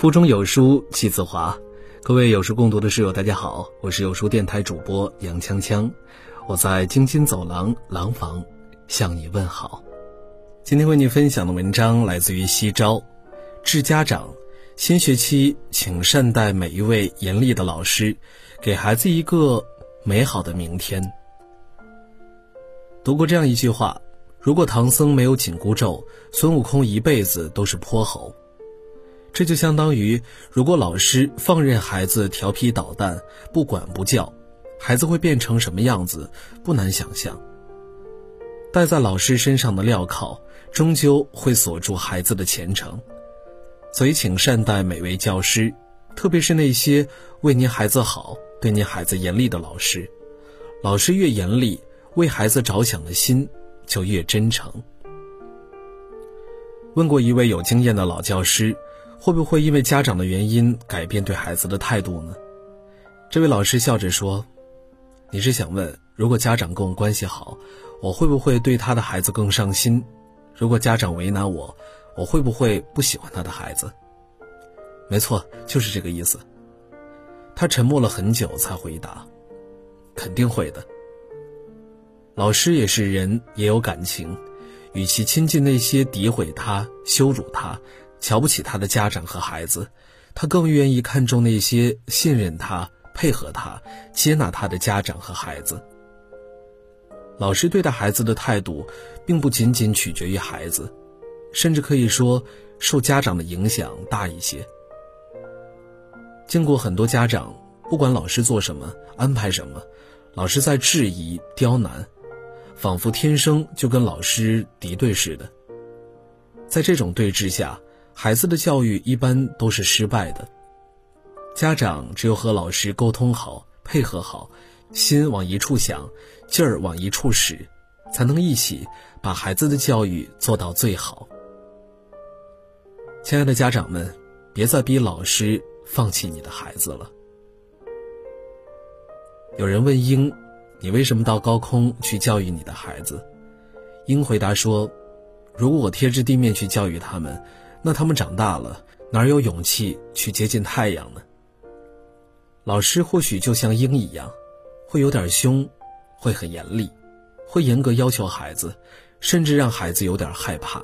腹中有书气自华，各位有书共读的室友，大家好，我是有书电台主播杨锵锵，我在京津走廊廊坊向你问好。今天为你分享的文章来自于西招，致家长，新学期请善待每一位严厉的老师，给孩子一个美好的明天。读过这样一句话：如果唐僧没有紧箍咒，孙悟空一辈子都是泼猴。这就相当于，如果老师放任孩子调皮捣蛋、不管不教，孩子会变成什么样子，不难想象。戴在老师身上的镣铐，终究会锁住孩子的前程。所以，请善待每位教师，特别是那些为您孩子好、对您孩子严厉的老师。老师越严厉，为孩子着想的心就越真诚。问过一位有经验的老教师。会不会因为家长的原因改变对孩子的态度呢？这位老师笑着说：“你是想问，如果家长跟我关系好，我会不会对他的孩子更上心？如果家长为难我，我会不会不喜欢他的孩子？”没错，就是这个意思。他沉默了很久才回答：“肯定会的。老师也是人，也有感情，与其亲近那些诋毁他、羞辱他。”瞧不起他的家长和孩子，他更愿意看重那些信任他、配合他、接纳他的家长和孩子。老师对待孩子的态度，并不仅仅取决于孩子，甚至可以说受家长的影响大一些。见过很多家长，不管老师做什么、安排什么，老师在质疑、刁难，仿佛天生就跟老师敌对似的。在这种对峙下，孩子的教育一般都是失败的。家长只有和老师沟通好、配合好，心往一处想，劲儿往一处使，才能一起把孩子的教育做到最好。亲爱的家长们，别再逼老师放弃你的孩子了。有人问鹰：“你为什么到高空去教育你的孩子？”鹰回答说：“如果我贴着地面去教育他们。”那他们长大了，哪有勇气去接近太阳呢？老师或许就像鹰一样，会有点凶，会很严厉，会严格要求孩子，甚至让孩子有点害怕。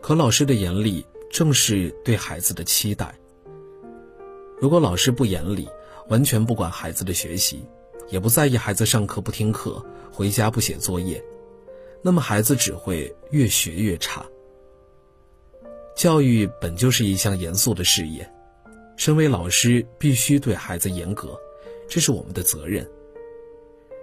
可老师的严厉正是对孩子的期待。如果老师不严厉，完全不管孩子的学习，也不在意孩子上课不听课、回家不写作业，那么孩子只会越学越差。教育本就是一项严肃的事业，身为老师必须对孩子严格，这是我们的责任。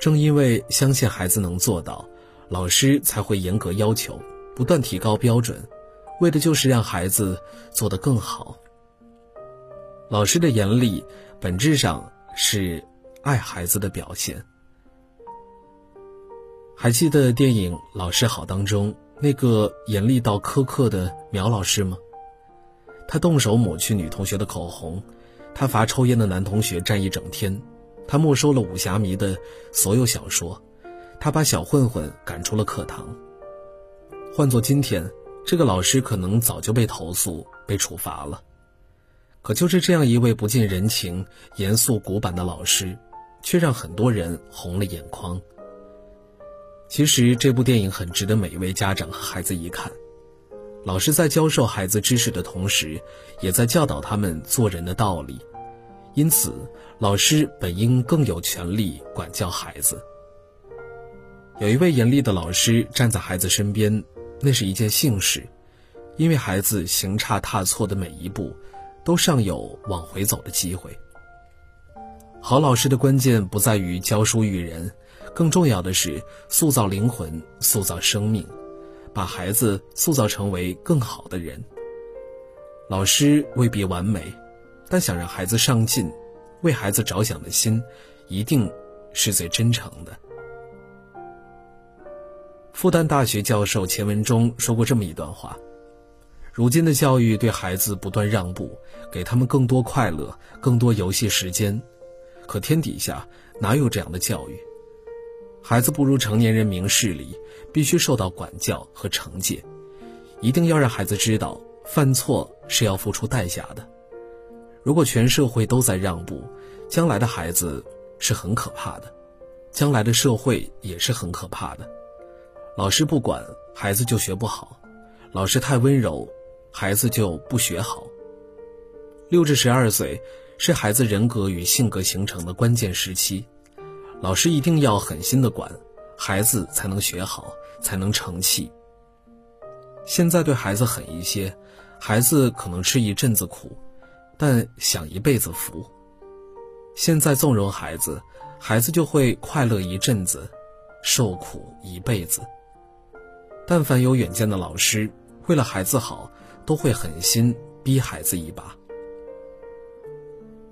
正因为相信孩子能做到，老师才会严格要求，不断提高标准，为的就是让孩子做得更好。老师的严厉，本质上是爱孩子的表现。还记得电影《老师好》当中？那个严厉到苛刻的苗老师吗？他动手抹去女同学的口红，他罚抽烟的男同学站一整天，他没收了武侠迷的所有小说，他把小混混赶出了课堂。换做今天，这个老师可能早就被投诉、被处罚了。可就是这样一位不近人情、严肃古板的老师，却让很多人红了眼眶。其实这部电影很值得每一位家长和孩子一看。老师在教授孩子知识的同时，也在教导他们做人的道理。因此，老师本应更有权利管教孩子。有一位严厉的老师站在孩子身边，那是一件幸事，因为孩子行差踏错的每一步，都尚有往回走的机会。好老师的关键不在于教书育人。更重要的是塑造灵魂，塑造生命，把孩子塑造成为更好的人。老师未必完美，但想让孩子上进，为孩子着想的心，一定是最真诚的。复旦大学教授钱文忠说过这么一段话：如今的教育对孩子不断让步，给他们更多快乐，更多游戏时间，可天底下哪有这样的教育？孩子不如成年人明事理，必须受到管教和惩戒。一定要让孩子知道，犯错是要付出代价的。如果全社会都在让步，将来的孩子是很可怕的，将来的社会也是很可怕的。老师不管，孩子就学不好；老师太温柔，孩子就不学好。六至十二岁是孩子人格与性格形成的关键时期，老师一定要狠心的管，孩子才能学好，才能成器。现在对孩子狠一些，孩子可能吃一阵子苦，但享一辈子福。现在纵容孩子，孩子就会快乐一阵子，受苦一辈子。但凡有远见的老师，为了孩子好，都会狠心逼孩子一把。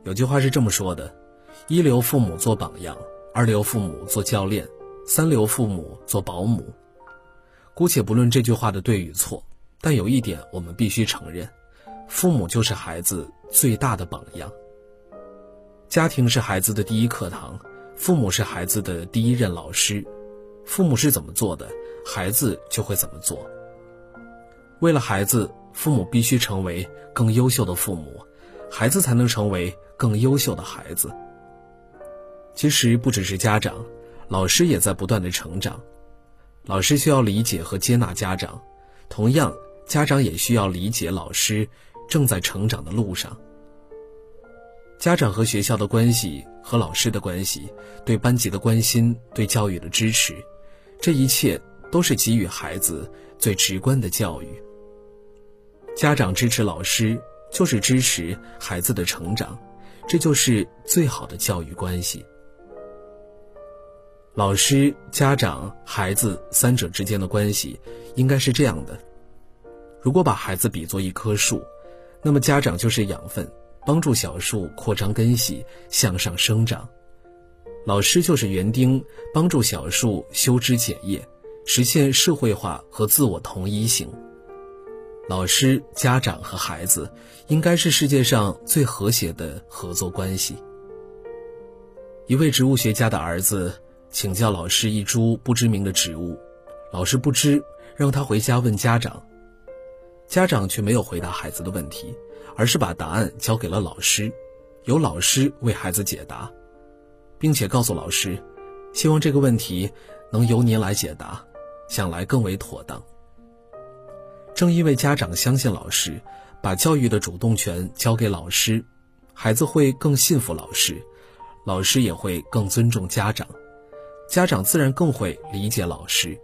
有句话是这么说的：一流父母做榜样，二流父母做教练，三流父母做保姆。姑且不论这句话的对与错，但有一点我们必须承认：父母就是孩子最大的榜样。家庭是孩子的第一课堂，父母是孩子的第一任老师。父母是怎么做的，孩子就会怎么做。为了孩子，父母必须成为更优秀的父母，孩子才能成为更优秀的孩子。其实不只是家长，老师也在不断的成长。老师需要理解和接纳家长，同样，家长也需要理解老师正在成长的路上。家长和学校的关系，和老师的关系，对班级的关心，对教育的支持，这一切都是给予孩子最直观的教育。家长支持老师，就是支持孩子的成长，这就是最好的教育关系。老师、家长、孩子三者之间的关系应该是这样的：如果把孩子比作一棵树，那么家长就是养分，帮助小树扩张根系，向上生长；老师就是园丁，帮助小树修枝剪叶，实现社会化和自我同一性。老师、家长和孩子应该是世界上最和谐的合作关系。一位植物学家的儿子。请教老师一株不知名的植物，老师不知，让他回家问家长。家长却没有回答孩子的问题，而是把答案交给了老师，由老师为孩子解答，并且告诉老师，希望这个问题能由您来解答，想来更为妥当。正因为家长相信老师，把教育的主动权交给老师，孩子会更信服老师，老师也会更尊重家长。家长自然更会理解老师。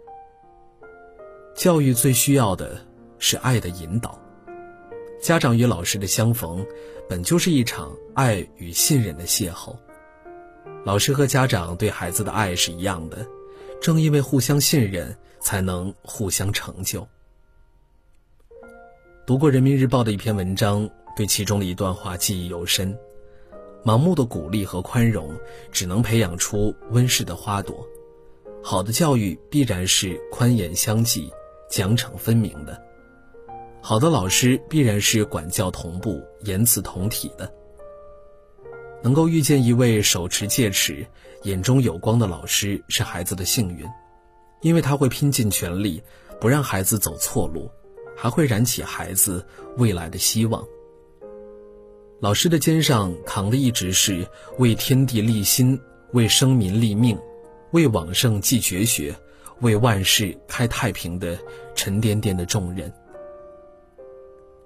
教育最需要的是爱的引导，家长与老师的相逢，本就是一场爱与信任的邂逅。老师和家长对孩子的爱是一样的，正因为互相信任，才能互相成就。读过人民日报的一篇文章，对其中的一段话记忆犹深。盲目的鼓励和宽容，只能培养出温室的花朵。好的教育必然是宽严相济、奖惩分明的。好的老师必然是管教同步、言辞同体的。能够遇见一位手持戒尺、眼中有光的老师，是孩子的幸运，因为他会拼尽全力，不让孩子走错路，还会燃起孩子未来的希望。老师的肩上扛的一直是为天地立心、为生民立命、为往圣继绝学、为万世开太平的沉甸甸的重任。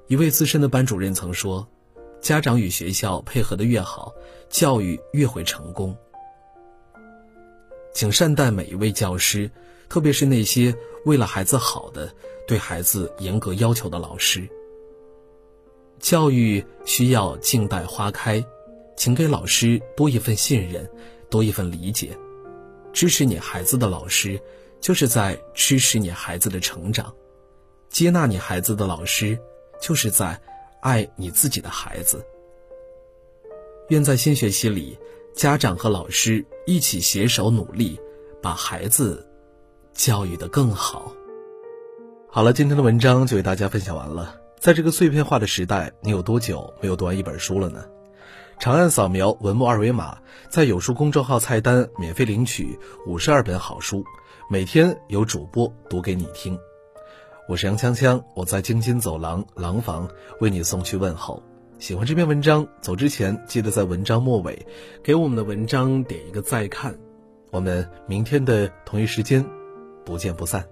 一位资深的班主任曾说：“家长与学校配合的越好，教育越会成功。”请善待每一位教师，特别是那些为了孩子好的、对孩子严格要求的老师。教育需要静待花开，请给老师多一份信任，多一份理解。支持你孩子的老师，就是在支持你孩子的成长；接纳你孩子的老师，就是在爱你自己的孩子。愿在新学期里，家长和老师一起携手努力，把孩子教育的更好。好了，今天的文章就为大家分享完了。在这个碎片化的时代，你有多久没有读完一本书了呢？长按扫描文末二维码，在有书公众号菜单免费领取五十二本好书，每天有主播读给你听。我是杨锵锵，我在京津走廊廊坊为你送去问候。喜欢这篇文章，走之前记得在文章末尾给我们的文章点一个再看。我们明天的同一时间，不见不散。